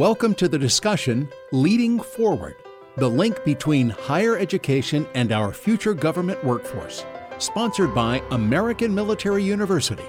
Welcome to the discussion Leading Forward the link between higher education and our future government workforce, sponsored by American Military University.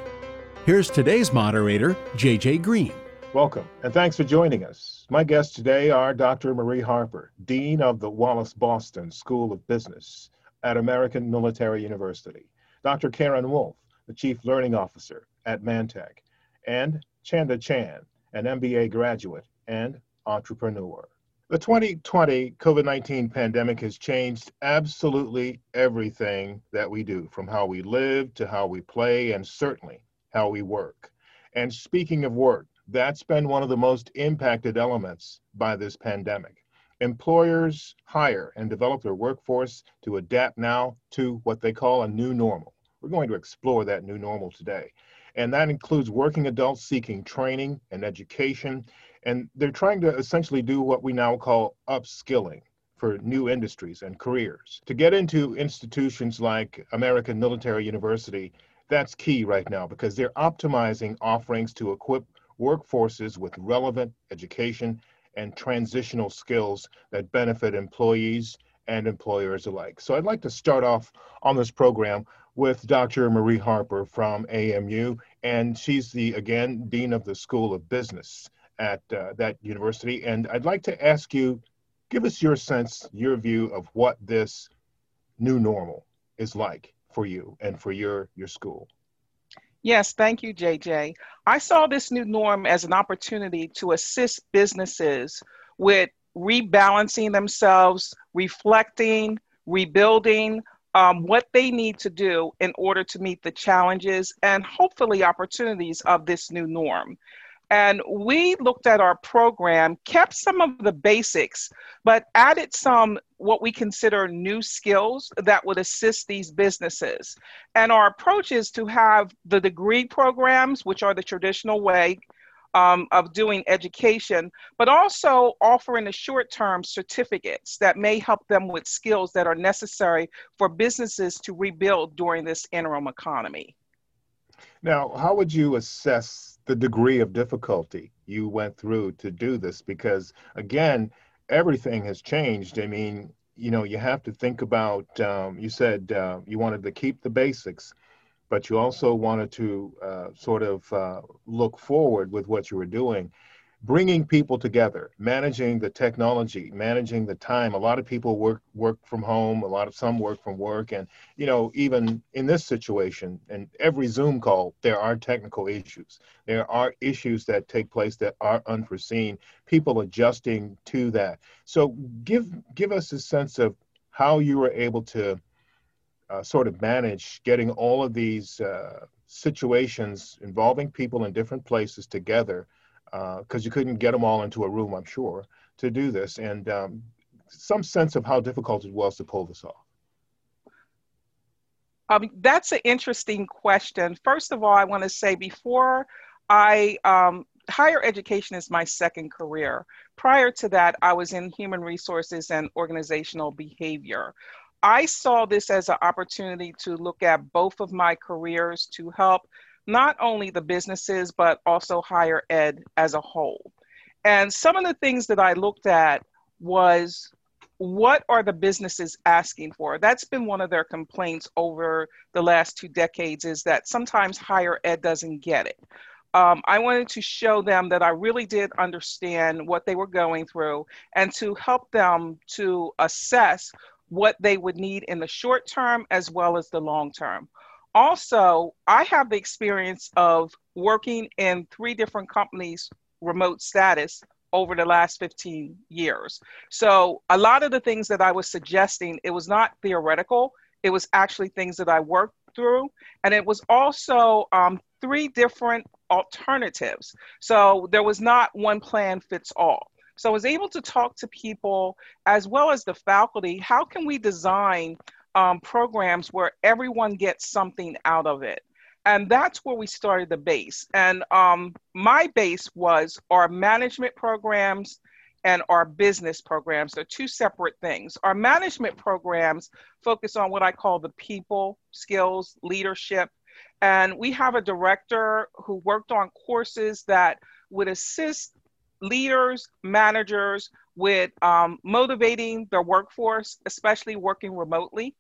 Here's today's moderator, JJ Green. Welcome, and thanks for joining us. My guests today are Dr. Marie Harper, Dean of the Wallace Boston School of Business at American Military University, Dr. Karen Wolf, the Chief Learning Officer at Mantech, and Chanda Chan, an MBA graduate and entrepreneur. The 2020 COVID 19 pandemic has changed absolutely everything that we do, from how we live to how we play, and certainly how we work. And speaking of work, that's been one of the most impacted elements by this pandemic. Employers hire and develop their workforce to adapt now to what they call a new normal. We're going to explore that new normal today. And that includes working adults seeking training and education and they're trying to essentially do what we now call upskilling for new industries and careers. To get into institutions like American Military University, that's key right now because they're optimizing offerings to equip workforces with relevant education and transitional skills that benefit employees and employers alike. So I'd like to start off on this program with Dr. Marie Harper from AMU, and she's the, again, Dean of the School of Business at uh, that university. And I'd like to ask you, give us your sense, your view of what this new normal is like for you and for your, your school. Yes, thank you, JJ. I saw this new norm as an opportunity to assist businesses with rebalancing themselves, reflecting, rebuilding um, what they need to do in order to meet the challenges and hopefully opportunities of this new norm. And we looked at our program, kept some of the basics, but added some what we consider new skills that would assist these businesses. And our approach is to have the degree programs, which are the traditional way um, of doing education, but also offering the short term certificates that may help them with skills that are necessary for businesses to rebuild during this interim economy. Now, how would you assess the degree of difficulty you went through to do this because again everything has changed. I mean you know you have to think about um, you said uh, you wanted to keep the basics but you also wanted to uh, sort of uh, look forward with what you were doing bringing people together, managing the technology, managing the time. A lot of people work work from home. A lot of some work from work, and you know, even in this situation, and every Zoom call, there are technical issues. There are issues that take place that are unforeseen. People adjusting to that. So, give give us a sense of how you were able to uh, sort of manage getting all of these uh, situations involving people in different places together because uh, you couldn't get them all into a room, I'm sure, to do this, and um, some sense of how difficult it was to pull this off. Um, that's an interesting question. First of all, I want to say before I, um, higher education is my second career. Prior to that, I was in human resources and organizational behavior. I saw this as an opportunity to look at both of my careers to help not only the businesses, but also higher ed as a whole. And some of the things that I looked at was what are the businesses asking for? That's been one of their complaints over the last two decades is that sometimes higher ed doesn't get it. Um, I wanted to show them that I really did understand what they were going through and to help them to assess what they would need in the short term as well as the long term also, I have the experience of working in three different companies, remote status, over the last 15 years. So, a lot of the things that I was suggesting, it was not theoretical, it was actually things that I worked through. And it was also um, three different alternatives. So, there was not one plan fits all. So, I was able to talk to people as well as the faculty. How can we design um, programs where everyone gets something out of it. And that's where we started the base. And um, my base was our management programs and our business programs. They're two separate things. Our management programs focus on what I call the people, skills, leadership. And we have a director who worked on courses that would assist leaders, managers with um, motivating their workforce, especially working remotely.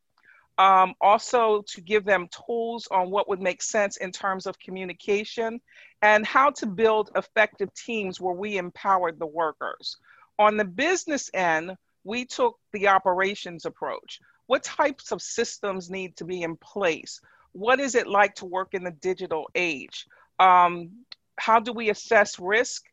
Um, also, to give them tools on what would make sense in terms of communication and how to build effective teams where we empowered the workers. On the business end, we took the operations approach. What types of systems need to be in place? What is it like to work in the digital age? Um, how do we assess risk?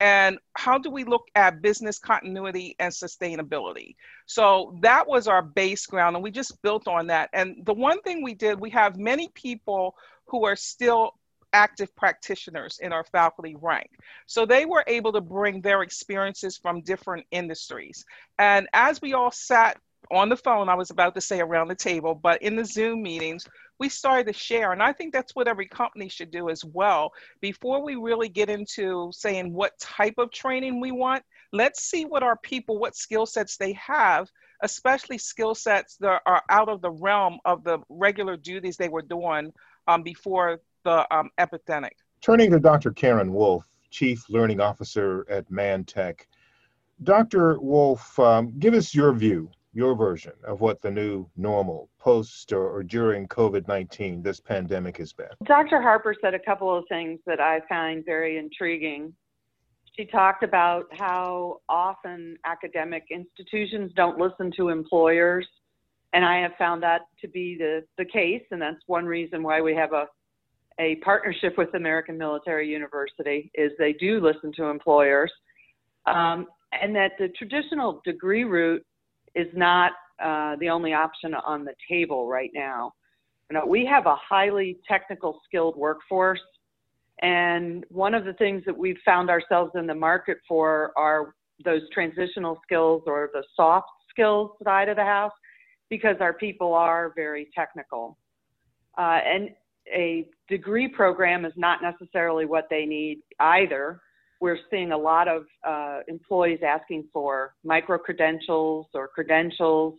And how do we look at business continuity and sustainability? So that was our base ground and we just built on that. And the one thing we did we have many people who are still active practitioners in our faculty rank. So they were able to bring their experiences from different industries. And as we all sat on the phone, I was about to say around the table, but in the Zoom meetings, we started to share. And I think that's what every company should do as well. Before we really get into saying what type of training we want, let's see what our people, what skill sets they have, especially skill sets that are out of the realm of the regular duties they were doing um, before the um, epidemic. Turning to Dr. Karen Wolf, Chief Learning Officer at ManTech. Dr. Wolf, um, give us your view your version of what the new normal post or, or during COVID 19, this pandemic has been? Dr. Harper said a couple of things that I find very intriguing. She talked about how often academic institutions don't listen to employers. And I have found that to be the, the case. And that's one reason why we have a, a partnership with American Military University is they do listen to employers. Um, and that the traditional degree route is not uh, the only option on the table right now. You know, we have a highly technical skilled workforce, and one of the things that we've found ourselves in the market for are those transitional skills or the soft skills side of the house because our people are very technical. Uh, and a degree program is not necessarily what they need either we're seeing a lot of uh, employees asking for micro credentials or credentials,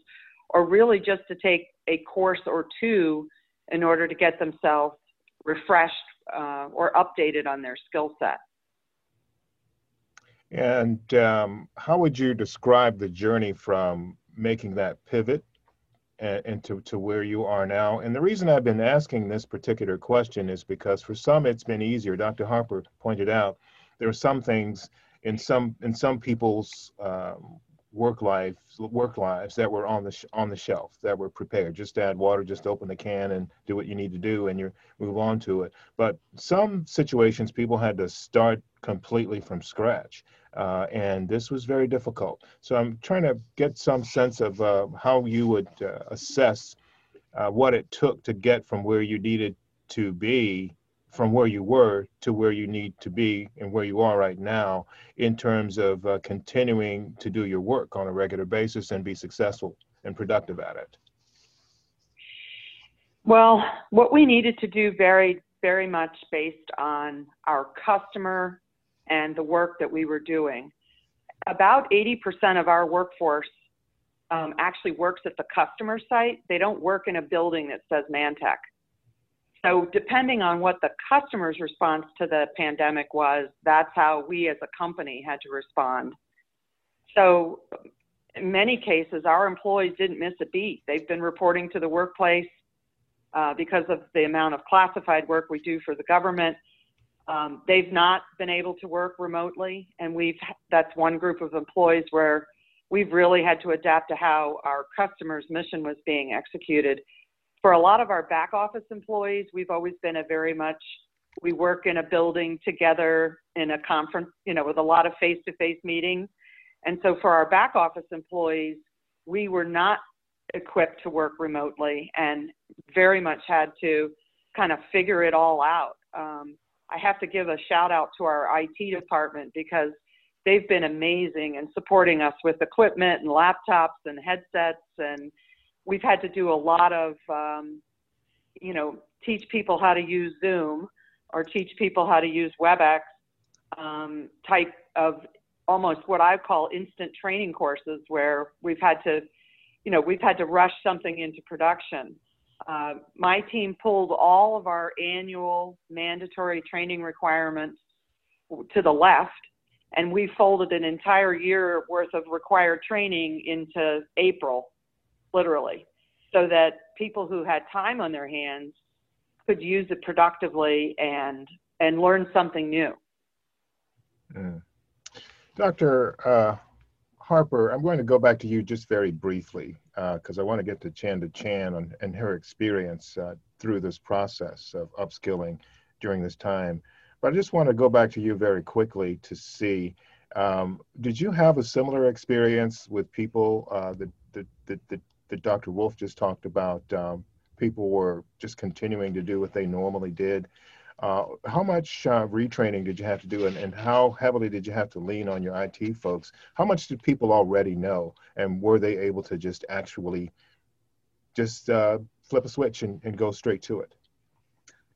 or really just to take a course or two in order to get themselves refreshed uh, or updated on their skill set. And um, how would you describe the journey from making that pivot into to where you are now? And the reason I've been asking this particular question is because for some it's been easier. Dr. Harper pointed out there are some things in some in some people's um, work life work lives that were on the sh- on the shelf that were prepared. Just add water just open the can and do what you need to do and you move on to it. But some situations people had to start completely from scratch uh, and this was very difficult. So i'm trying to get some sense of uh, how you would uh, assess uh, what it took to get from where you needed to be from where you were to where you need to be and where you are right now in terms of uh, continuing to do your work on a regular basis and be successful and productive at it? Well, what we needed to do varied very much based on our customer and the work that we were doing. About 80% of our workforce um, actually works at the customer site. They don't work in a building that says ManTech. So, depending on what the customer's response to the pandemic was, that's how we as a company had to respond. So, in many cases, our employees didn't miss a beat. They've been reporting to the workplace uh, because of the amount of classified work we do for the government. Um, they've not been able to work remotely, and we've that's one group of employees where we've really had to adapt to how our customers' mission was being executed for a lot of our back office employees, we've always been a very much we work in a building together in a conference, you know, with a lot of face-to-face meetings. And so for our back office employees, we were not equipped to work remotely and very much had to kind of figure it all out. Um, I have to give a shout out to our IT department because they've been amazing in supporting us with equipment and laptops and headsets and we've had to do a lot of, um, you know, teach people how to use Zoom or teach people how to use WebEx um, type of almost what I call instant training courses where we've had to, you know, we've had to rush something into production. Uh, my team pulled all of our annual mandatory training requirements to the left and we folded an entire year worth of required training into April, literally, so that people who had time on their hands could use it productively and and learn something new. Mm. Dr. Uh, Harper, I'm going to go back to you just very briefly because uh, I want to get to Chanda Chan and, and her experience uh, through this process of upskilling during this time. But I just want to go back to you very quickly to see um, did you have a similar experience with people uh, that, that, that, that, that, Dr. Wolf just talked about? Um, people were just continuing to do what they normally did. Uh, how much uh, retraining did you have to do, and, and how heavily did you have to lean on your IT folks? How much did people already know, and were they able to just actually just uh, flip a switch and, and go straight to it?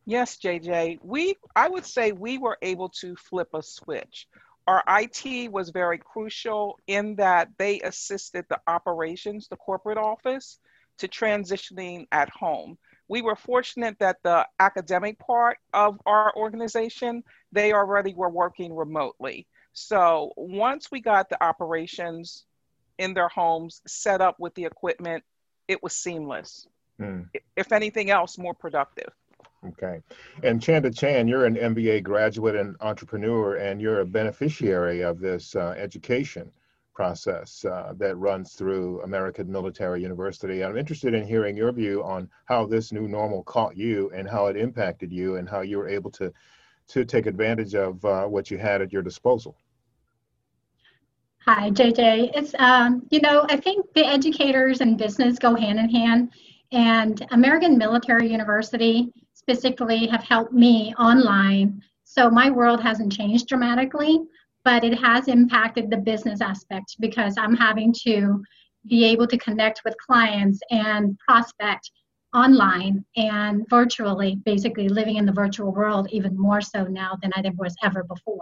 Yes, JJ. We, I would say, we were able to flip a switch. Our IT was very crucial in that they assisted the operations, the corporate office, to transitioning at home we were fortunate that the academic part of our organization, they already were working remotely. So once we got the operations in their homes set up with the equipment, it was seamless. Mm. If anything else, more productive. Okay. And Chanda Chan, you're an MBA graduate and entrepreneur, and you're a beneficiary of this uh, education process uh, that runs through American Military University. I'm interested in hearing your view on how this new normal caught you and how it impacted you and how you were able to, to take advantage of uh, what you had at your disposal. Hi, JJ. It's, um, you know, I think the educators and business go hand in hand, and American Military University specifically have helped me online. So my world hasn't changed dramatically but it has impacted the business aspect because I'm having to be able to connect with clients and prospect online and virtually, basically living in the virtual world even more so now than I was ever before.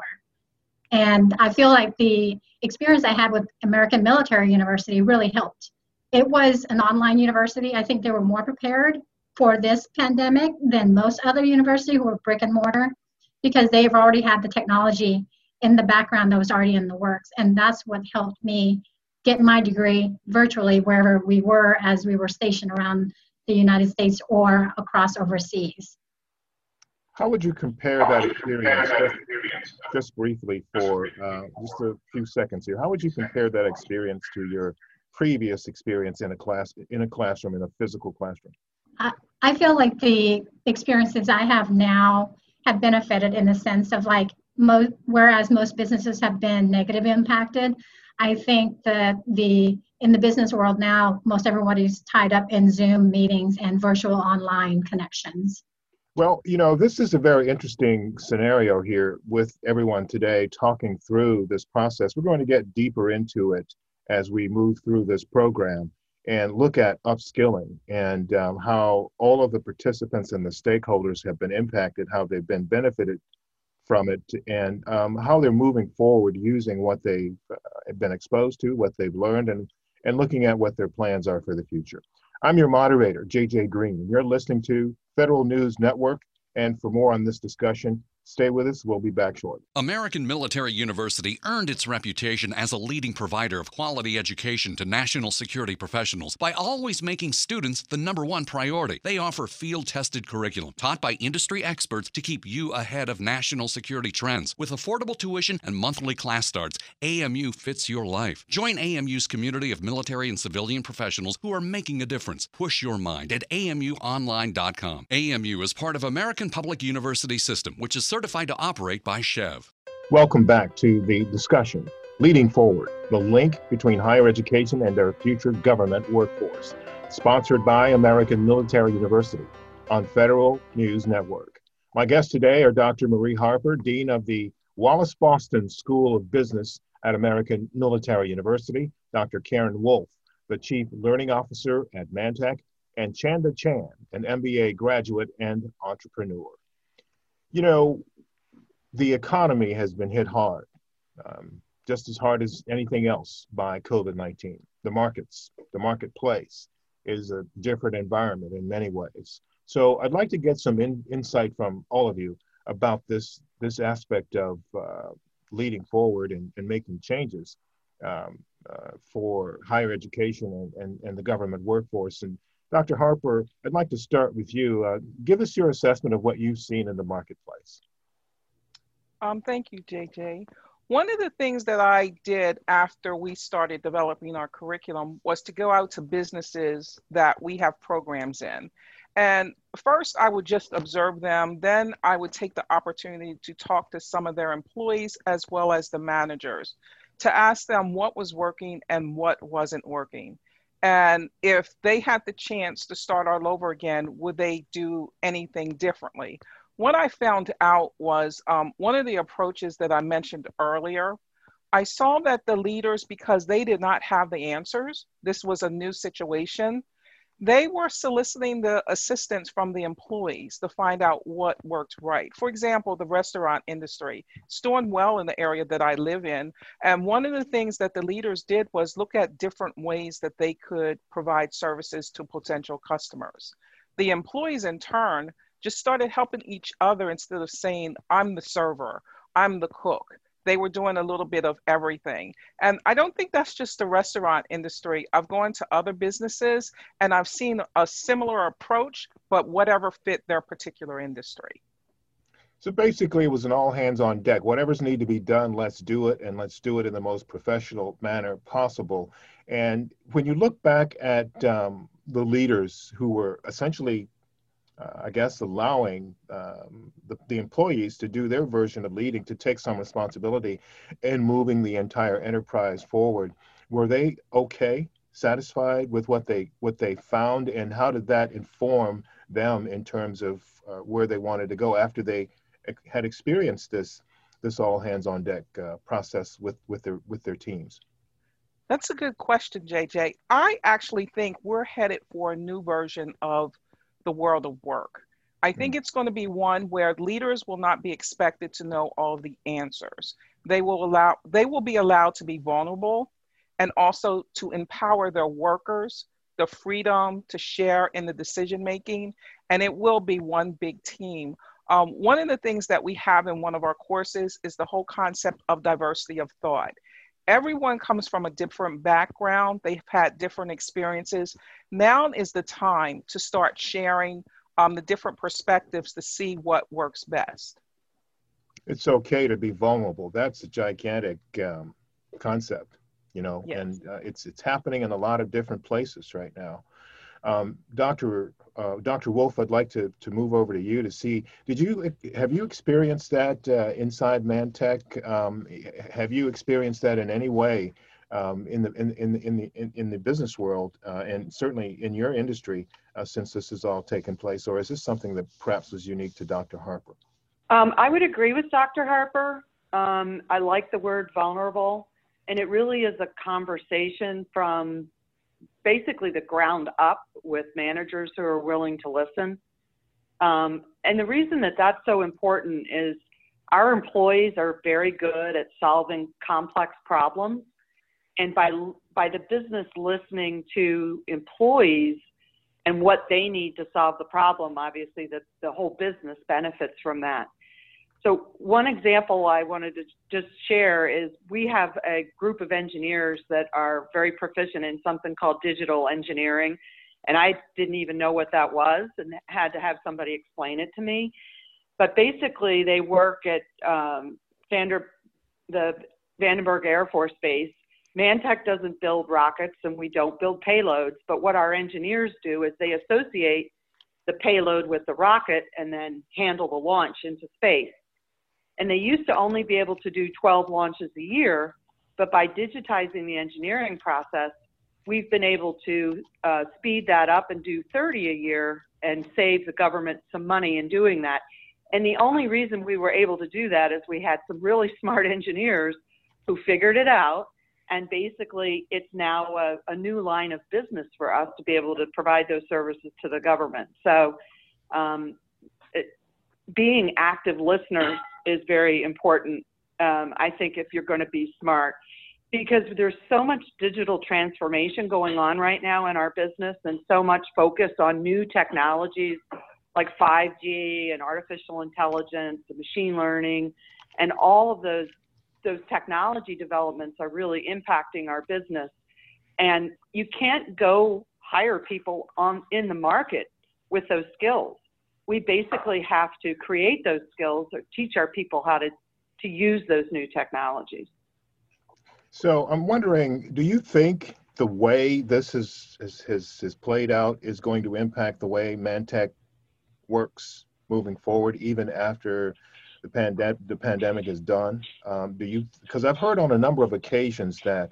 And I feel like the experience I had with American Military University really helped. It was an online university. I think they were more prepared for this pandemic than most other universities who were brick and mortar because they've already had the technology in the background that was already in the works. And that's what helped me get my degree virtually wherever we were as we were stationed around the United States or across overseas. How would you compare that experience, just, just briefly for uh, just a few seconds here, how would you compare that experience to your previous experience in a class, in a classroom, in a physical classroom? I, I feel like the experiences I have now have benefited in the sense of like most, whereas most businesses have been negative impacted, I think that the in the business world now, most everybody's tied up in Zoom meetings and virtual online connections. Well, you know, this is a very interesting scenario here with everyone today talking through this process. We're going to get deeper into it as we move through this program and look at upskilling and um, how all of the participants and the stakeholders have been impacted, how they've been benefited from it and um, how they're moving forward using what they've uh, been exposed to, what they've learned, and, and looking at what their plans are for the future. I'm your moderator, JJ Green. You're listening to Federal News Network. And for more on this discussion, Stay with us. We'll be back shortly. American Military University earned its reputation as a leading provider of quality education to national security professionals by always making students the number one priority. They offer field tested curriculum taught by industry experts to keep you ahead of national security trends. With affordable tuition and monthly class starts, AMU fits your life. Join AMU's community of military and civilian professionals who are making a difference. Push your mind at amuonline.com. AMU is part of American Public University System, which is certified to operate by SCHEV. Welcome back to the discussion Leading Forward the link between higher education and Their future government workforce, sponsored by American Military University on Federal News Network. My guests today are Dr. Marie Harper, Dean of the Wallace Boston School of Business at American Military University, Dr. Karen Wolf, the Chief Learning Officer at Mantech, and Chanda Chan, an MBA graduate and entrepreneur you know, the economy has been hit hard, um, just as hard as anything else by COVID 19. The markets, the marketplace is a different environment in many ways. So I'd like to get some in, insight from all of you about this, this aspect of uh, leading forward and, and making changes um, uh, for higher education and, and, and, the government workforce. And Dr. Harper, I'd like to start with you. Uh, give us your assessment of what you've seen in the marketplace. Um, thank you, JJ. One of the things that I did after we started developing our curriculum was to go out to businesses that we have programs in. And first, I would just observe them. Then I would take the opportunity to talk to some of their employees as well as the managers to ask them what was working and what wasn't working. And if they had the chance to start all over again, would they do anything differently? What I found out was um, one of the approaches that I mentioned earlier. I saw that the leaders, because they did not have the answers, this was a new situation, they were soliciting the assistance from the employees to find out what worked right. For example, the restaurant industry. It's doing well in the area that I live in. And one of the things that the leaders did was look at different ways that they could provide services to potential customers. The employees, in turn, just started helping each other instead of saying, I'm the server, I'm the cook. They were doing a little bit of everything. And I don't think that's just the restaurant industry. I've gone to other businesses and I've seen a similar approach, but whatever fit their particular industry. So basically, it was an all hands on deck. Whatever's need to be done, let's do it, and let's do it in the most professional manner possible. And when you look back at um, the leaders who were essentially uh, I guess, allowing um, the, the, employees to do their version of leading, to take some responsibility in moving the entire enterprise forward. Were they okay, satisfied with what they what they found, and how did that inform them in terms of uh, where they wanted to go after they had experienced this this all hands on deck uh, process with with their with their teams? That's a good question, JJ. I actually think we're headed for a new version of the world of work. I think mm. it's going to be one where leaders will not be expected to know all the answers. They will allow they will be allowed to be vulnerable and also to empower their workers the freedom to share in the decision making and it will be one big team. Um, one of the things that we have in one of our courses is the whole concept of diversity of thought everyone comes from a different background. They've had different experiences. Now is the time to start sharing um, the different perspectives to see what works best. It's okay to be vulnerable. That's a gigantic um, concept, you know, yes. and uh, it's it's happening in a lot of different places right now. Um, Dr. Uh, Dr. Wolf, I'd like to, to move over to you to see, did you, have you experienced that uh, inside Mantech? Um, have you experienced that in any way um, in, the, in, in, in, the, in, in the business world uh, and certainly in your industry uh, since this has all taken place? Or is this something that perhaps was unique to Dr. Harper? Um, I would agree with Dr. Harper. Um, I like the word vulnerable, and it really is a conversation from basically the ground up with managers who are willing to listen. Um, and the reason that that's so important is our employees are very good at solving complex problems. And by, by the business listening to employees and what they need to solve the problem, obviously the, the whole business benefits from that. So one example I wanted to just share is we have a group of engineers that are very proficient in something called digital engineering. And I didn't even know what that was and had to have somebody explain it to me. But basically, they work at um, Vander, the Vandenberg Air Force Base. Mantech doesn't build rockets and we don't build payloads. But what our engineers do is they associate the payload with the rocket and then handle the launch into space. And they used to only be able to do 12 launches a year, but by digitizing the engineering process, we've been able to uh, speed that up and do 30 a year and save the government some money in doing that. And the only reason we were able to do that is we had some really smart engineers who figured it out. And basically, it's now a, a new line of business for us to be able to provide those services to the government. So, um, being active listeners is very important. Um, I think if you're going to be smart, because there's so much digital transformation going on right now in our business, and so much focus on new technologies like 5G and artificial intelligence and machine learning, and all of those those technology developments are really impacting our business. And you can't go hire people on in the market with those skills. We basically have to create those skills or teach our people how to, to use those new technologies. So I'm wondering, do you think the way this is, is, has, has played out is going to impact the way Mantech works moving forward, even after the, pandem- the pandemic is done? Um, do you? Because I've heard on a number of occasions that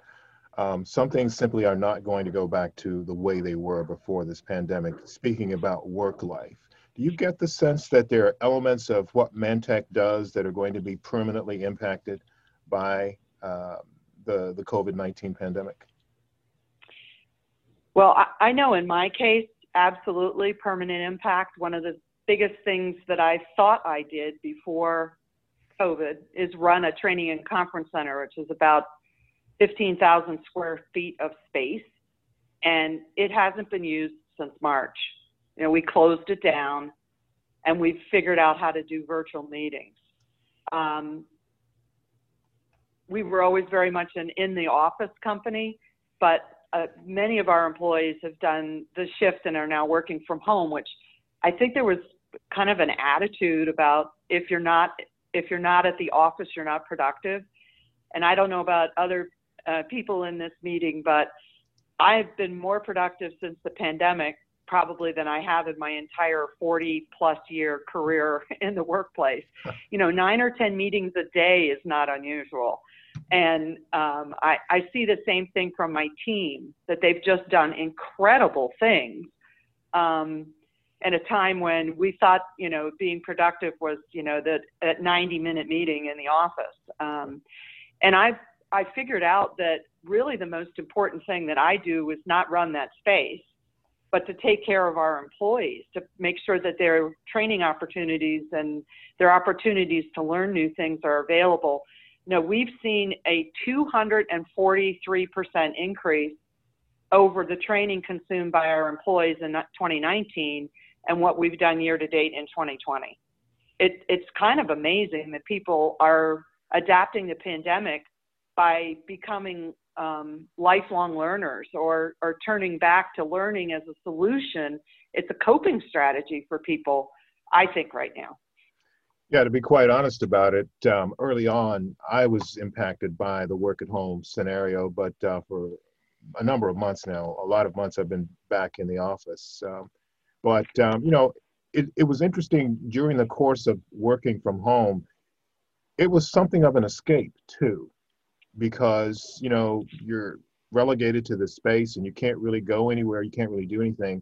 um, some things simply are not going to go back to the way they were before this pandemic. Speaking about work life, do you get the sense that there are elements of what Mantech does that are going to be permanently impacted by uh, the the COVID nineteen pandemic? Well, I, I know in my case, absolutely permanent impact. One of the biggest things that I thought I did before COVID is run a training and conference center, which is about 15,000 square feet of space, and it hasn't been used since March. You know, we closed it down, and we've figured out how to do virtual meetings. Um, we were always very much an in the office company, but uh, many of our employees have done the shift and are now working from home, which I think there was kind of an attitude about if you're not if you're not at the office, you're not productive. And I don't know about other uh, people in this meeting, but I've been more productive since the pandemic probably than I have in my entire 40 plus year career in the workplace. You know, nine or 10 meetings a day is not unusual. And um, I, I see the same thing from my team that they've just done incredible things. Um, at a time when we thought, you know, being productive was, you know, that at 90 minute meeting in the office. Um, and I've I figured out that really the most important thing that I do is not run that space, but to take care of our employees, to make sure that their training opportunities and their opportunities to learn new things are available. You know, we've seen a 243% increase over the training consumed by our employees in 2019 and what we've done year to date in 2020. It, it's kind of amazing that people are adapting the pandemic by becoming um, lifelong learners or, turning back to learning as a solution. It's a coping strategy for people, I think, right now. Yeah, to be quite honest about it, um, early on, I was impacted by the work at home scenario, but uh, for a number of months now, a lot of months I've been back in the office. Um, but, um, you know, it, it was interesting during the course of working from home, it was something of an escape too because you know you're relegated to the space and you can't really go anywhere you can't really do anything.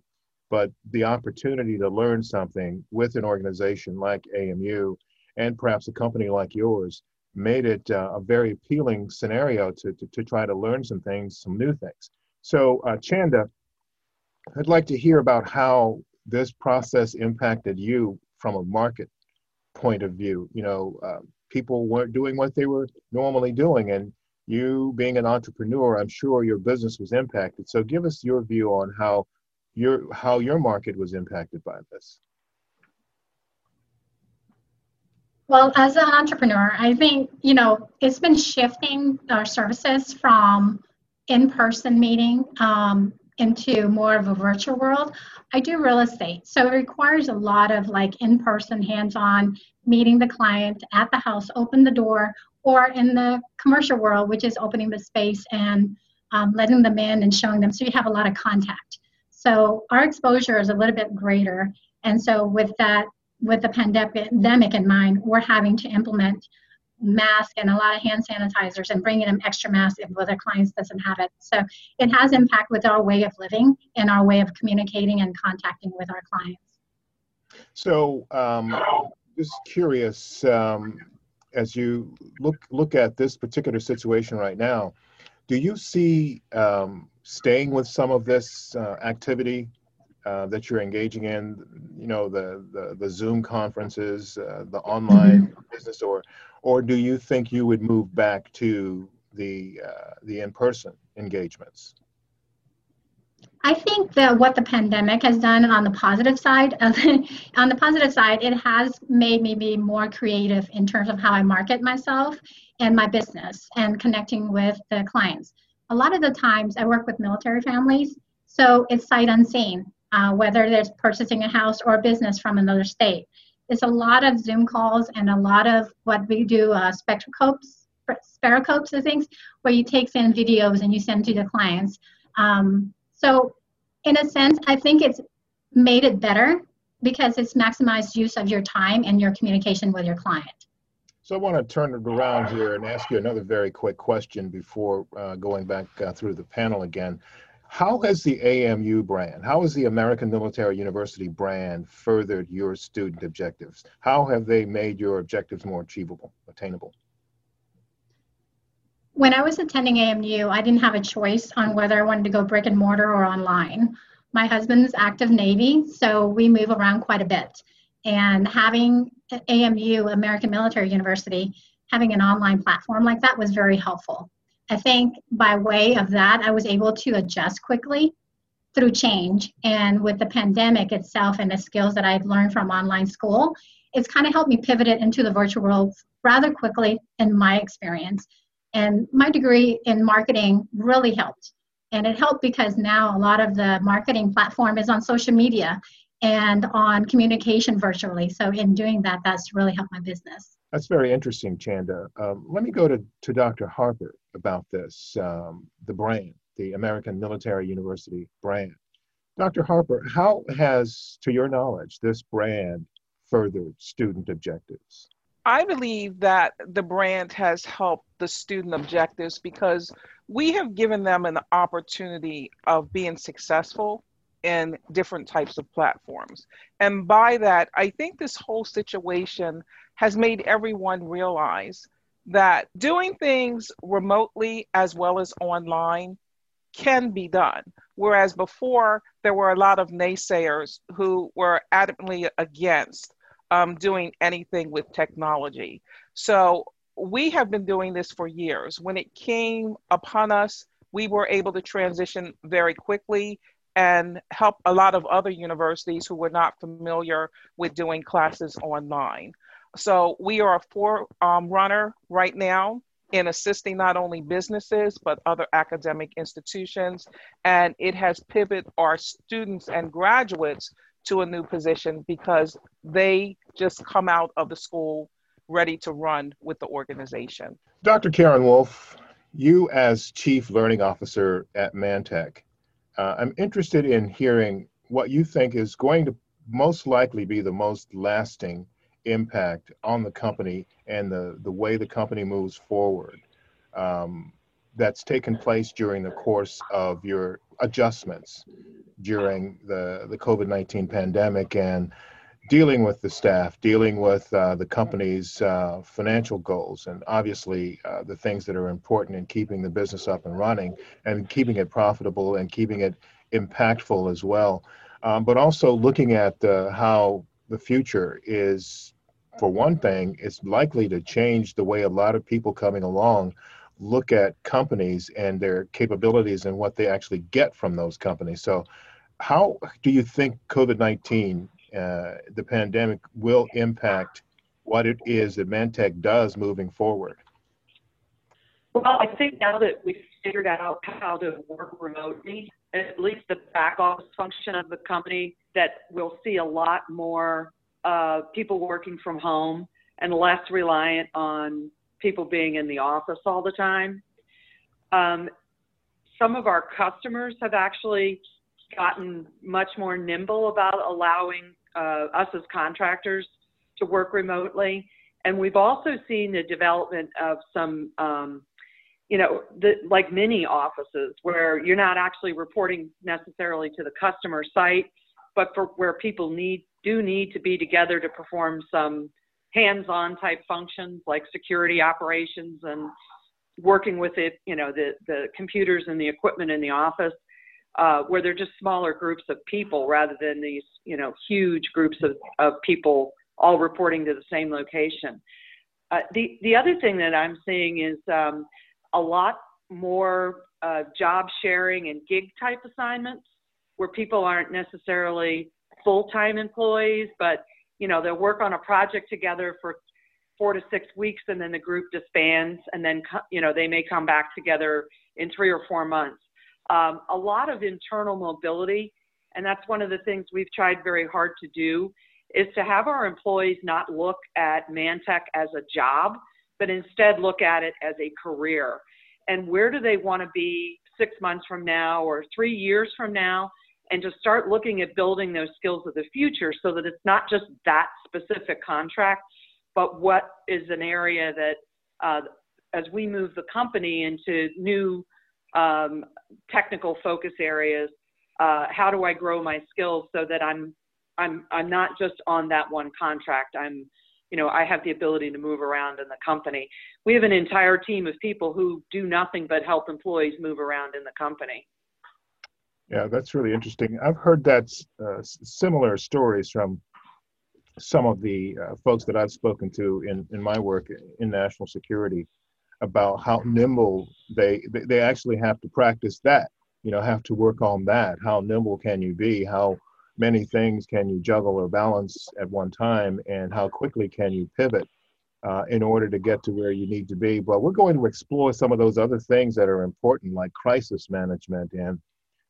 But the opportunity to learn something with an organization like amu and perhaps a company like yours made it uh, a very appealing scenario to, to, to, try to learn some things some new things. So uh, chanda i'd like to hear about how this process impacted you from a market point of view. You know uh, people weren't doing what they were normally doing and you being an entrepreneur, I'm sure your business was impacted. So give us your view on how your how your market was impacted by this. Well, as an entrepreneur, I think you know it's been shifting our services from in-person meeting um, into more of a virtual world. I do real estate, so it requires a lot of like in-person, hands-on meeting the client at the house, open the door, or in the commercial world, which is opening the space and um, letting them in and showing them. So you have a lot of contact. So our exposure is a little bit greater. And so with that, with the pandemic in mind, we're having to implement mask and a lot of hand sanitizers and bringing them extra masks if other clients doesn't have it. So it has impact with our way of living and our way of communicating and contacting with our clients. So um, just curious, um, as you look look at this particular situation right now, do you see um, staying with some of this uh, activity uh, that you're engaging in? You know, the the, the Zoom conferences, uh, the online mm-hmm. business, or or do you think you would move back to the uh, the in-person engagements? I think that what the pandemic has done on the positive side, on the positive side, it has made me be more creative in terms of how I market myself and my business and connecting with the clients. A lot of the times I work with military families, so it's sight unseen, uh, whether they're purchasing a house or a business from another state. It's a lot of Zoom calls and a lot of what we do, uh, spectroscopes, spheroscopes and things, where you take in videos and you send to the clients. Um, so, in a sense, I think it's made it better because it's maximized use of your time and your communication with your client. So I want to turn it around here and ask you another very quick question before uh, going back uh, through the panel again. How has the AMU brand, how has the American Military University brand furthered your student objectives? How have they made your objectives more achievable, attainable? When I was attending AMU, I didn't have a choice on whether I wanted to go brick and mortar or online. My husband's active Navy, so we move around quite a bit. And having AMU, American Military University, having an online platform like that was very helpful. I think by way of that, I was able to adjust quickly through change. And with the pandemic itself and the skills that I've learned from online school, it's kind of helped me pivot it into the virtual world rather quickly in my experience. And my degree in marketing really helped. And it helped because now a lot of the marketing platform is on social media and on communication virtually. So in doing that, that's really helped my business. That's very interesting, Chanda. Um, let me go to, to Dr. Harper about this, um, the brand, the American Military University brand. Dr. Harper, how has, to your knowledge, this brand furthered student objectives? I believe that the brand has helped the student objectives because we have given them an opportunity of being successful in different types of platforms. And by that, I think this whole situation has made everyone realize that doing things remotely as well as online can be done. Whereas before, there were a lot of naysayers who were adamantly against um, doing anything with technology. So we have been doing this for years. When it came upon us, we were able to transition very quickly and help a lot of other universities who were not familiar with doing classes online. So we are a forerunner um, right now in assisting not only businesses but other academic institutions, and it has pivoted our students and graduates to a new position because they just come out of the school ready to run with the organization. Dr. Karen Wolf, you as Chief Learning Officer at Mantech, uh, I'm interested in hearing what you think is going to most likely be the most lasting impact on the company and the, the way the company moves forward um, that's taken place during the course of your adjustments during the, the COVID 19 pandemic and dealing with the staff, dealing with uh, the company's uh, financial goals, and obviously uh, the things that are important in keeping the business up and running and keeping it profitable and keeping it impactful as well. Um, but also looking at uh, how the future is, for one thing, it's likely to change the way a lot of people coming along look at companies and their capabilities and what they actually get from those companies. So, how do you think COVID 19, uh, the pandemic, will impact what it is that Mantech does moving forward? Well, I think now that we've figured out how to work remotely, at least the back office function of the company, that we'll see a lot more uh, people working from home and less reliant on people being in the office all the time. Um, some of our customers have actually gotten much more nimble about allowing uh, us as contractors to work remotely. And we've also seen the development of some, um, you know, the, like mini offices where you're not actually reporting necessarily to the customer site, but for where people need do need to be together to perform some hands-on type functions like security operations and working with it, you know, the, the computers and the equipment in the office, uh, where they're just smaller groups of people rather than these, you know, huge groups of, of people all reporting to the same location. Uh, the, the other thing that I'm seeing is um, a lot more uh, job sharing and gig type assignments where people aren't necessarily full-time employees, but you know they'll work on a project together for four to six weeks, and then the group disbands, and then you know they may come back together in three or four months. Um, a lot of internal mobility, and that's one of the things we've tried very hard to do, is to have our employees not look at Mantech as a job, but instead look at it as a career. And where do they want to be six months from now or three years from now? And to start looking at building those skills of the future so that it's not just that specific contract, but what is an area that, uh, as we move the company into new um, technical focus areas, uh, how do I grow my skills so that I'm I'm I'm not just on that one contract. I'm you know, I have the ability to move around in the company. We have an entire team of people who do nothing but help employees move around in the company. Yeah, that's really interesting. I've heard that uh, similar stories from some of the uh, folks that I've spoken to in, in my work in national security about how nimble they they actually have to practice that you know have to work on that. How nimble can you be? How many things can you juggle or balance at one time? And how quickly can you pivot uh, in order to get to where you need to be? But we're going to explore some of those other things that are important like crisis management and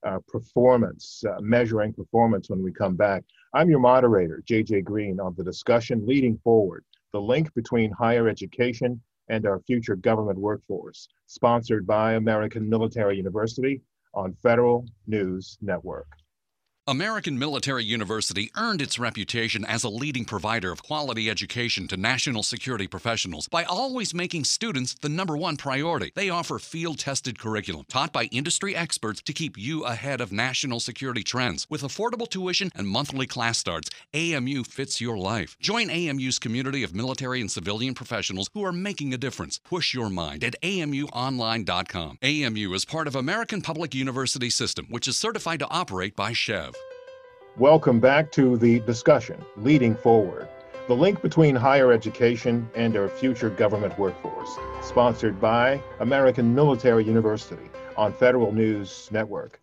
uh, performance uh, measuring performance when we come back. I'm your moderator jj green of the discussion leading forward the link between higher education and our future government workforce sponsored by american military university on federal news network American Military University earned its reputation as a leading provider of quality education to national security professionals by always making students the number one priority. They offer field tested curriculum taught by industry experts to keep you ahead of national security trends. With affordable tuition and monthly class starts, AMU fits your life. Join AMU's community of military and civilian professionals who are making a difference. Push your mind at amuonline.com. AMU is part of American Public University System, which is certified to operate by SCHEV. Welcome back to the discussion Leading Forward, the link between higher education and our future government workforce, sponsored by American Military University on Federal News Network.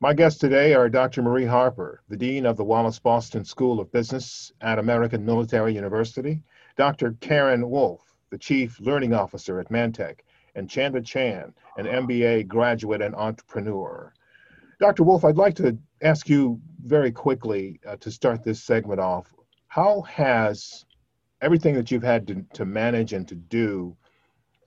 My guests today are Dr. Marie Harper, the Dean of the Wallace Boston School of Business at American Military University, Dr. Karen Wolf, the Chief Learning Officer at Mantech, and Chanda Chan, an MBA graduate and entrepreneur. Dr. Wolf, I'd like to ask you very quickly uh, to start this segment off. How has everything that you've had to, to manage and to do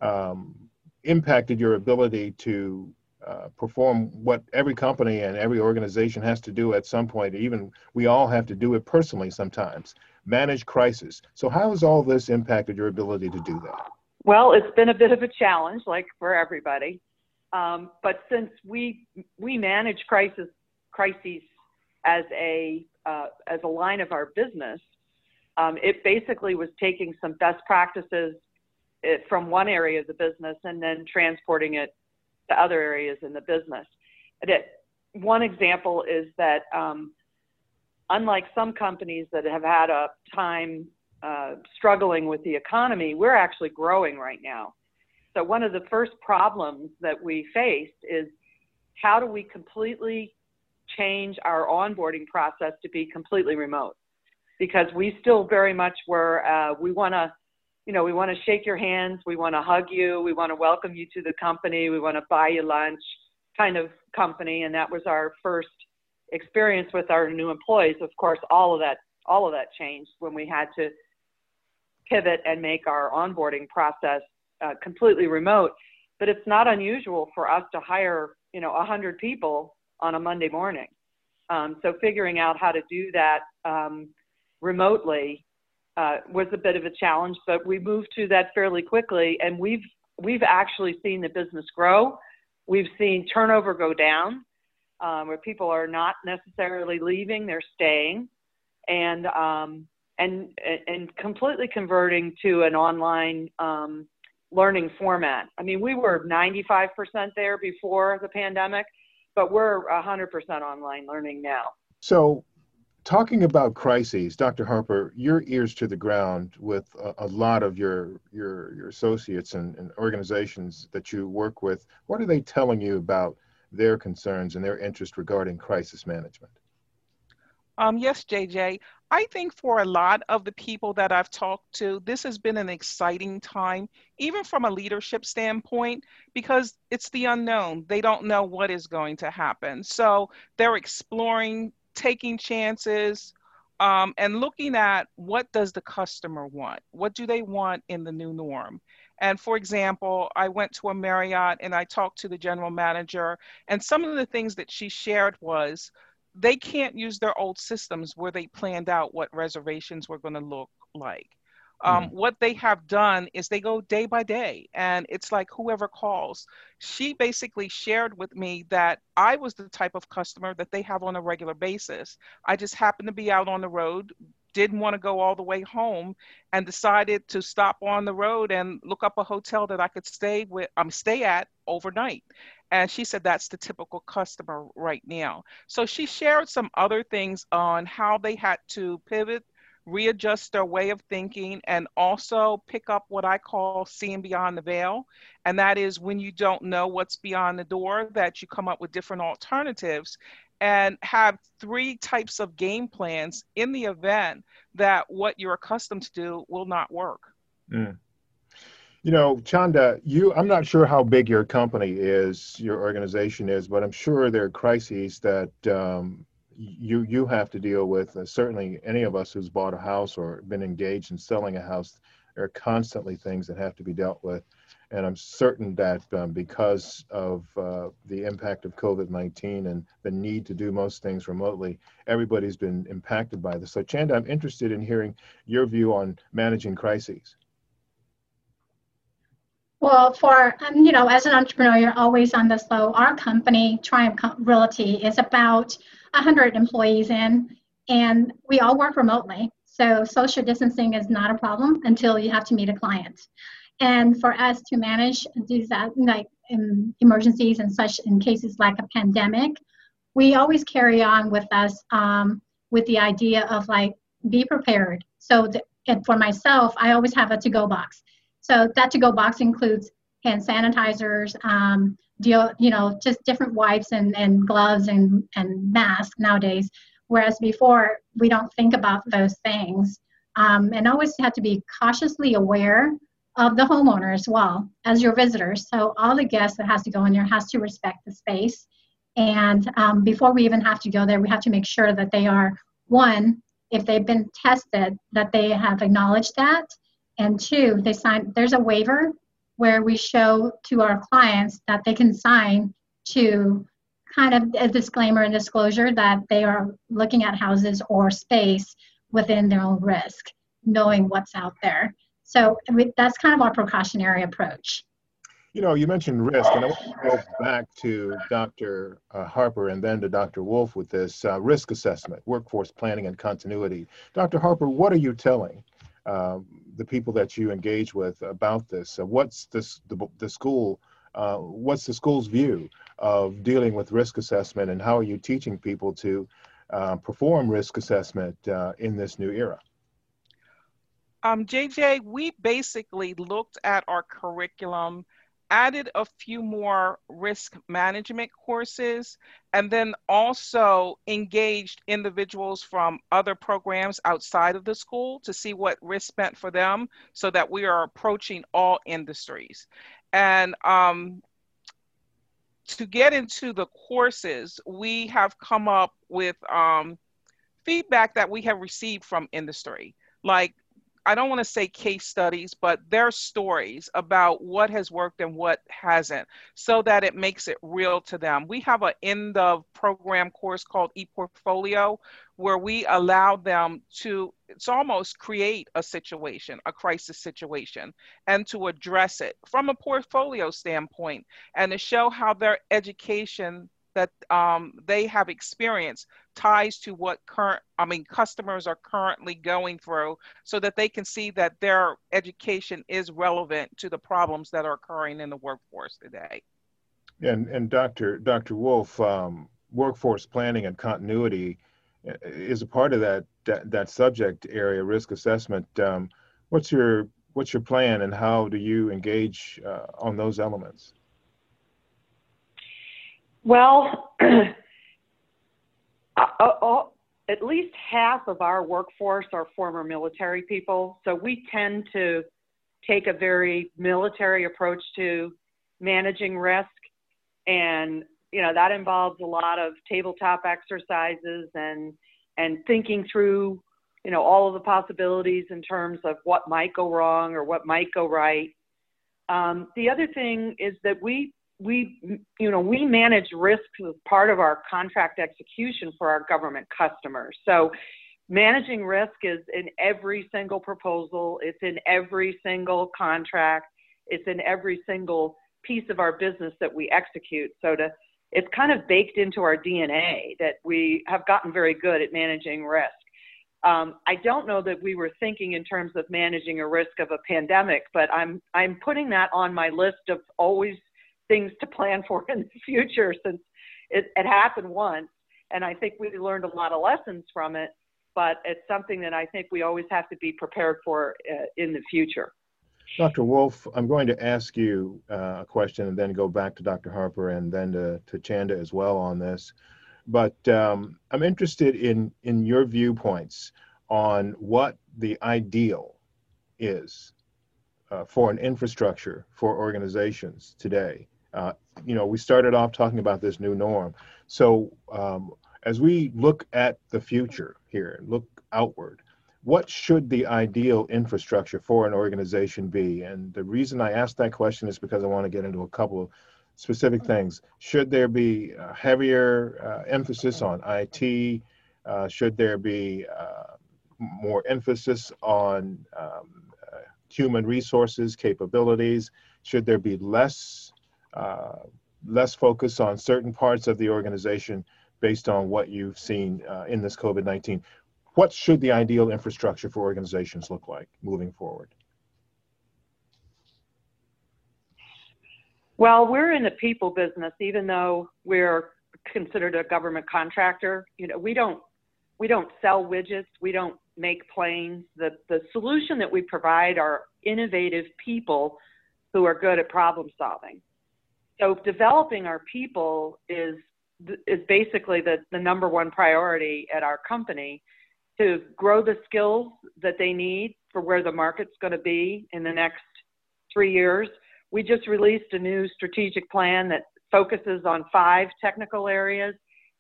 um, impacted your ability to uh, perform what every company and every organization has to do at some point? Even we all have to do it personally sometimes, manage crisis. So, how has all this impacted your ability to do that? Well, it's been a bit of a challenge, like for everybody. Um, but since we we manage crisis crises as a uh, as a line of our business, um, it basically was taking some best practices eh, from one area of the business and then transporting it to other areas in the business. It, one example is that um, unlike some companies that have had a time uh, struggling with the economy, we're actually growing right now. So one of the first problems that we faced is how do we completely change our onboarding process to be completely remote? Because we still very much were, uh, we want to, you know, we want to shake your hands, we want to hug you, we want to welcome you to the company, we want to buy you lunch kind of company. And that was our first experience with our new employees. Of course, all of that, all of that changed when we had to pivot and make our onboarding process uh, completely remote. But it's not unusual for us to hire, you know, 100 people on a Monday morning. Um, so figuring out how to do that um, remotely uh, was a bit of a challenge, but we moved to that fairly quickly, and we've we've actually seen the business grow. We've seen turnover go down, um, where people are not necessarily leaving; they're staying, and um, and and completely converting to an online um, learning format. I mean, we were 95% there before the pandemic, but we're 100% online learning now. So, talking about crises, Dr. Harper, your ears to the ground with a, a lot of your your your associates and, and, organizations that you work with. What are they telling you about their concerns and their interest regarding crisis management? Um, yes, JJ. I think for a lot of the people that I've talked to, this has been an exciting time, even from a leadership standpoint, because it's the unknown. They don't know what is going to happen. So they're exploring, taking chances, um, and looking at what does the customer want? What do they want in the new norm? And for example, I went to a Marriott and I talked to the general manager, and some of the things that she shared was they can't use their old systems where they planned out what reservations were going to look like. Um, mm What they have done is they go day by day, and it's like whoever calls. She basically shared with me that I was the type of customer that they have on a regular basis. I just happened to be out on the road, didn't want to go all the way home, and decided to stop on the road and look up a hotel that I could stay with, um, stay at overnight. And she said that's the typical customer right now. So she shared some other things on how they had to pivot, readjust their way of thinking, and also pick up what I call seeing beyond the veil. And that is when you don't know what's beyond the door, that you come up with different alternatives and have three types of game plans in the event that what you're accustomed to do will not work. Mm. You know, Chanda, you I'm not sure how big your company is, your organization is, but I'm sure there are crises that um, you you have to deal with. Uh, certainly, any of us who's bought a house or been engaged in selling a house, there are constantly things that have to be dealt with. And I'm certain that um, because of uh, the impact of COVID 19 and the need to do most things remotely, everybody's been impacted by this. So, Chanda, I'm interested in hearing your view on managing crises. Well, for um, you know, as an entrepreneur, you're always on the slow. Our company, Triumph Realty, is about 100 employees in, and we all work remotely. So social distancing is not a problem until you have to meet a client. And for us to manage these uh, like um, emergencies and such in cases like a pandemic, we always carry on with us um, with the idea of like be prepared. So and for myself, I always have a to-go box. So that to-go box includes hand sanitizers, um, deal, you know, just different wipes and, and gloves and, and masks nowadays. Whereas before, we don't think about those things. Um, and always have to be cautiously aware of the homeowner as well as your visitors. So all the guests that has to go in there has to respect the space. And um, before we even have to go there, we have to make sure that they are one, if they've been tested, that they have acknowledged that, and two, they sign. There's a waiver where we show to our clients that they can sign to kind of a disclaimer and disclosure that they are looking at houses or space within their own risk, knowing what's out there. So that's kind of our precautionary approach. You know, you mentioned risk, and I want to go back to Dr. Uh, Harper and then to Dr. Wolf with this uh, risk assessment, workforce planning and continuity. Dr. Harper, what are you telling uh, the people that you engage with about this? Uh, what's this, the, the school, uh, what's the school's view of dealing with risk assessment, and how are you teaching people to uh, perform risk assessment in this new era? Um, JJ, we basically looked at our curriculum, added a few more risk management courses, and then also engaged individuals from other programs outside of the school to see what risk meant for them so that we are approaching all industries. And um, to get into the courses, we have come up with um, feedback that we have received from industry. Like I don't want to say case studies, but their stories about what has worked and what hasn't, so that it makes it real to them. We have an end of program course called ePortfolio, where we allow them to, it's almost create a situation, a crisis situation, and to address it from a portfolio standpoint and to show how their education that um, they have experienced ties to what current i mean customers are currently going through so that they can see that their education is relevant to the problems that are occurring in the workforce today. And and dr dr wolf um, workforce planning and continuity uh, is a part of that that, that subject area risk assessment. Um, what's your what's your plan and how do you engage uh, on those elements Well, uh, uh, uh, at least half of our workforce are former military people. So we tend to take a very military approach to managing risk. And, you know, that involves a lot of tabletop exercises and, and thinking through, you know, all of the possibilities in terms of what might go wrong or what might go right. Um, the other thing is that we we you know we manage risk as part of our contract execution for our government customers. So managing risk is in every single proposal. It's in every single contract. It's in every single piece of our business that we execute. So to it's kind of baked into our dna that we have gotten very good at managing risk. Um, I don't know that we were thinking in terms of managing a risk of a pandemic, but I'm I'm putting that on my list of always things to plan for in the future since it, it happened once. And I think we learned a lot of lessons from it, but it's something that I think we always have to be prepared for uh, in the future. Dr. Wolf, I'm going to ask you uh, a question and then go back to Dr. Harper and then to, to Chanda as well on this. But um, I'm interested in, in your viewpoints on what the ideal is uh, for an infrastructure for organizations today. Uh, you know, we started off talking about this new norm. So um, as we look at the future here, look outward, what should the ideal infrastructure for an organization be? And the reason I ask that question is because I want to get into a couple of specific things. Should there be a heavier uh, emphasis on IT? Uh, should there be uh, more emphasis on um, uh, human resources, capabilities? Should there be less uh, less focus on certain parts of the organization based on what you've seen uh, in this COVID 19. What should the ideal infrastructure for organizations look like moving forward? Well, we're in the people business, even though we're considered a government contractor. You know, we don't we don't sell widgets, we don't make planes. The the solution that we provide are innovative people who are good at problem solving. So developing our people is is basically the, the number one priority at our company to grow the skills that they need for where the market's going to be in the next three years. We just released a new strategic plan that focuses on five technical areas,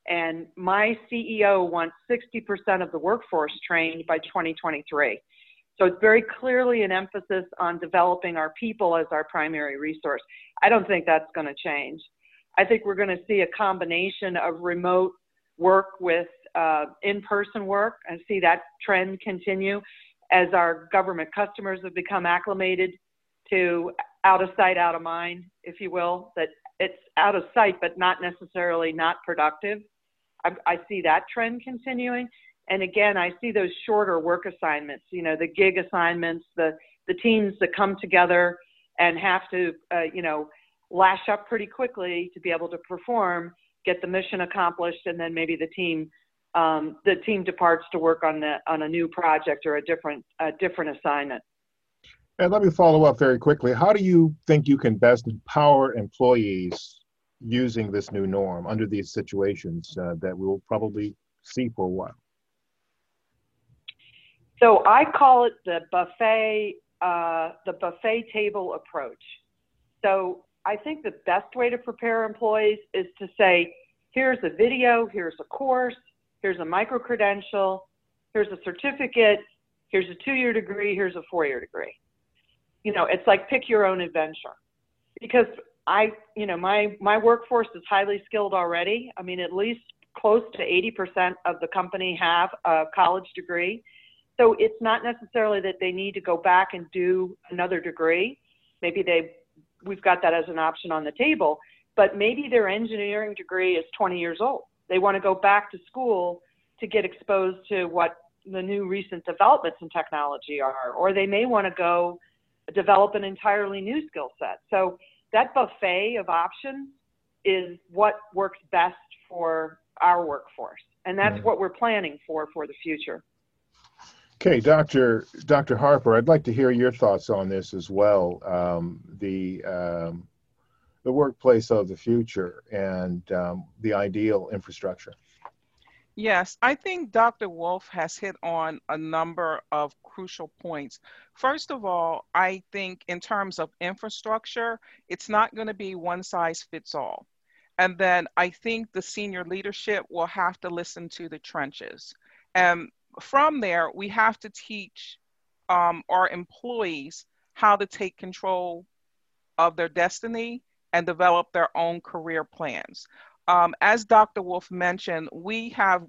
and my CEO wants 60% of the workforce trained by 2023. So it's very clearly an emphasis on developing our people as our primary resource. I don't think that's going to change. I think we're going to see a combination of remote work with uh, in person work and see that trend continue as our government customers have become acclimated to out of sight, out of mind, if you will, that it's out of sight but not necessarily not productive. I, I see that trend continuing and again, I see those shorter work assignments, you know, the gig assignments, the, the teams that come together and have to, uh, you know, lash up pretty quickly to be able to perform, get the mission accomplished, and then maybe the team, um, the team departs to work on the on a new project or a different a different assignment. And let me follow up very quickly. How do you think you can best empower employees using this new norm under these situations uh, that we'll probably see for a while? So I call it the buffet, uh, the buffet table approach. So I think the best way to prepare employees is to say, here's a video, here's a course, here's a micro credential, here's a certificate, here's a two-year degree, here's a four-year degree. You know, it's like pick your own adventure. Because I, you know, my my workforce is highly skilled already. I mean, at least close to 80% of the company have a college degree. So it's not necessarily that they need to go back and do another degree. Maybe they, we've got that as an option on the table, but maybe their engineering degree is 20 years old. They want to go back to school to get exposed to what the new recent developments in technology are, or they may want to go develop an entirely new skill set. So that buffet of options is what works best for our workforce. And that's what we're planning for for the future. Okay, Dr. Dr. Harper, I'd like to hear your thoughts on this as well. Um, the um, the workplace of the future and um, the ideal infrastructure? Yes, I think Dr. Wolf has hit on a number of crucial points. First of all, I think in terms of infrastructure, it's not going to be one size fits all. And then I think the senior leadership will have to listen to the trenches. And from there, we have to teach um, our employees how to take control of their destiny and develop their own career plans. Um, as Dr. Wolf mentioned, we have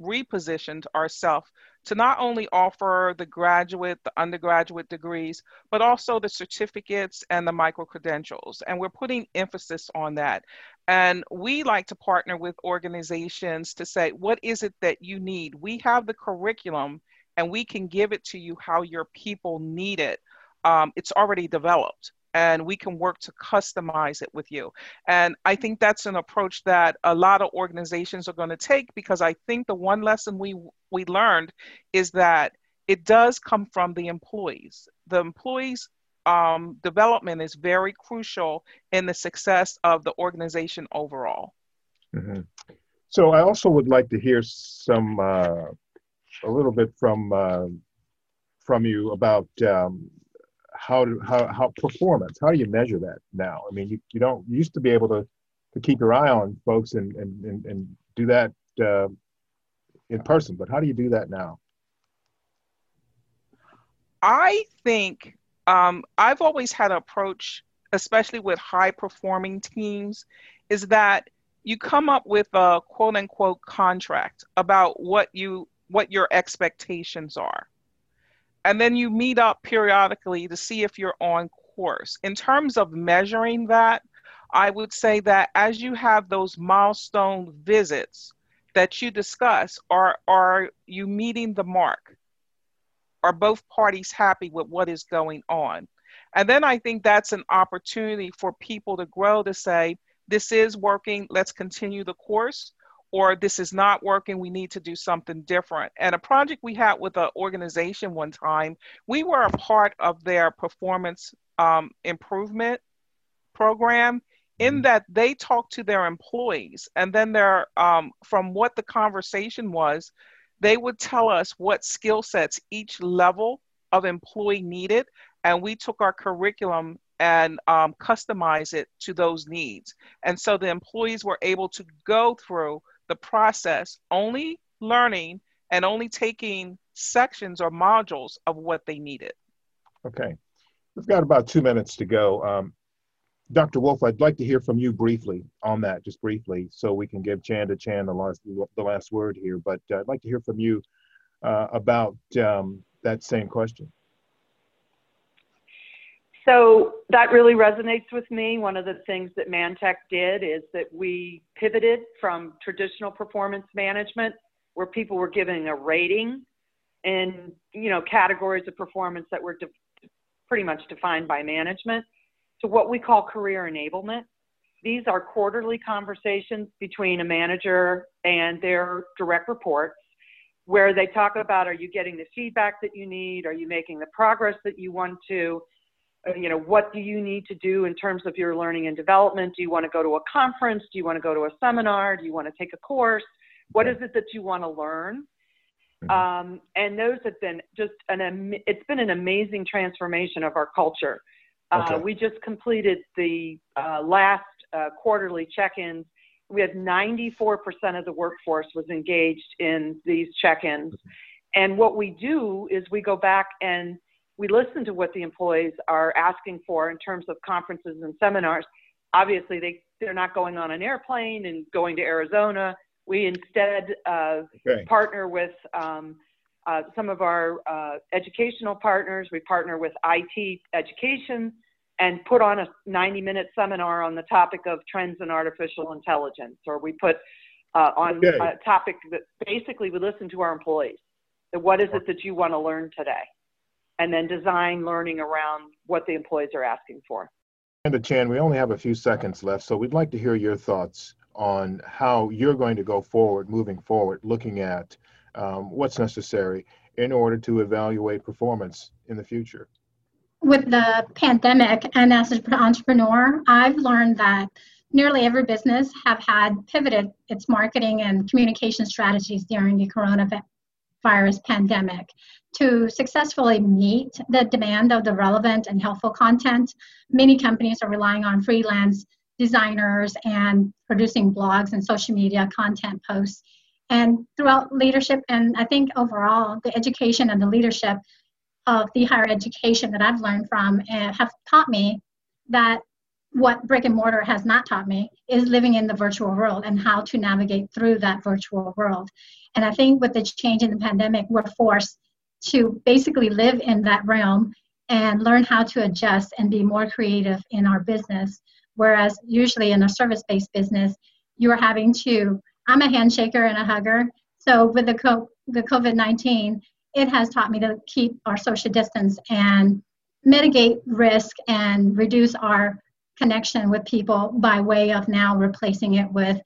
repositioned ourselves to not only offer the graduate, the undergraduate degrees, but also the certificates and the micro credentials. And we're putting emphasis on that. And we like to partner with organizations to say, what is it that you need? We have the curriculum and we can give it to you how your people need it. Um, it's already developed and we can work to customize it with you. And I think that's an approach that a lot of organizations are going to take because I think the one lesson we we learned is that it does come from the employees. The employees um, development is very crucial in the success of the organization overall. Mm-hmm. So I also would like to hear some, uh, a little bit from uh, from you about um, how to how, how performance. How do you measure that now? I mean, you, you don't you used to be able to to keep your eye on folks and and and, and do that uh, in person, but how do you do that now? I think um, I've always had an approach, especially with high performing teams, is that you come up with a quote unquote contract about what you what your expectations are. And then you meet up periodically to see if you're on course. In terms of measuring that, I would say that as you have those milestone visits that you discuss, are, are you meeting the mark? Are both parties happy with what is going on? And then I think that's an opportunity for people to grow to say, this is working, let's continue the course, or this is not working, we need to do something different. And a project we had with an organization one time, we were a part of their performance um, improvement program in mm-hmm. that they talked to their employees and then their um, from what the conversation was they would tell us what skill sets each level of employee needed, and we took our curriculum and um, it to those needs. And so the employees were able to go through the process only learning and only taking sections or modules of what they needed. Okay. We've got about two minutes to go. Um, Dr. Wolf, I'd like to hear from you briefly on that, just briefly, so we can give Chanda Chan the last, the last word here. But uh, I'd like to hear from you uh, about um, that same question. So that really resonates with me. One of the things that Mantech did is that we pivoted from traditional performance management, where people were giving a rating in you know categories of performance that were pretty much defined by management to what we call career enablement. These are quarterly conversations between a manager and their direct reports where they talk about are you getting the feedback that you need? Are you making the progress that you want to? Uh, you know, what do you need to do in terms of your learning and development? Do you want to go to a conference? Do you want to go to a seminar? Do you want to take a course? What is it that you want to learn? Mm-hmm. Um, and those have been just an, it's been an amazing transformation of our culture. Uh, okay. Uh, we just completed the uh, last uh, quarterly check-ins. We had 94% of the workforce was engaged in these check-ins. And what we do is we go back and we listen to what the employees are asking for in terms of conferences and seminars. Obviously, they, they're not going on an airplane and going to Arizona. We instead uh, okay. partner with um, uh, some of our uh, educational partners. We partner with IT education and put on a 90 minute seminar on the topic of trends in artificial intelligence, or we put uh, on okay. a topic that basically we listen to our employees. What is it that you want to learn today? And then design learning around what the employees are asking for. Chanda Chan, we only have a few seconds left, so we'd like to hear your thoughts on how you're going to go forward, moving forward, looking at um, what's necessary in order to evaluate performance in the future. with the pandemic and as an entrepreneur, I've learned that nearly every business have had pivoted its marketing and communication strategies during the coronavirus pandemic to successfully meet the demand of the relevant and helpful content. Many companies are relying on freelance designers and producing blogs and social media content posts. And throughout leadership, and I think overall, the education and the leadership of the higher education that I've learned from uh, have taught me that what brick and mortar has not taught me is living in the virtual world and how to navigate through that virtual world. And I think with the change in the pandemic, we're forced to basically live in that realm and learn how to adjust and be more creative in our business. Whereas usually in a service based business, you're having to, I'm a handshaker and a hugger. So with the, the COVID 19, it has taught me to keep our social distance and mitigate risk and reduce our connection with people by way of now replacing it with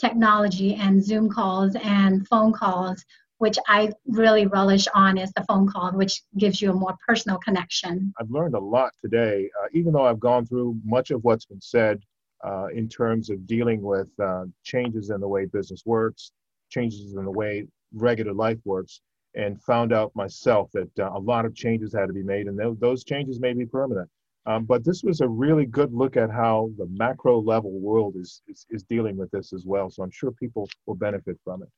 technology and Zoom calls and phone calls, which I really relish on is the phone call, which gives you a more personal connection. I've learned a lot today, uh, even though I've gone through much of what's been said uh, in terms of dealing with uh, changes in the way business works, changes in the way regular life works and found out myself that uh, a lot of changes had to be made, and th- those changes may be permanent. Um, but this was a really good look at how the macro level world is, is, is dealing with this as well. So I'm sure people will benefit from it.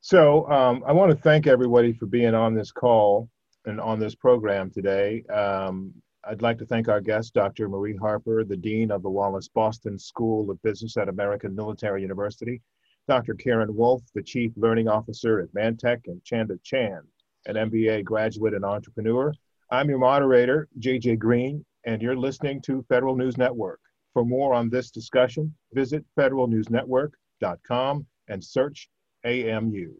So um, I want to thank everybody for being on this call and on this program today. Um, I'd like to thank our guest, Dr. Marie Harper, the Dean of the Wallace Boston School of Business at American Military University. Dr. Karen Wolf, the Chief Learning Officer at Mantech, and Chanda Chan, an MBA graduate and entrepreneur. I'm your moderator, JJ Green, and you're listening to Federal News Network. For more on this discussion, visit federalnewsnetwork.com and search AMU.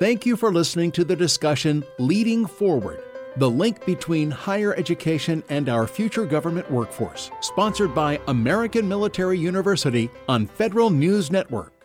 Thank you for listening to the discussion Leading Forward the link between higher education and our future government workforce, sponsored by American Military University on Federal News Network.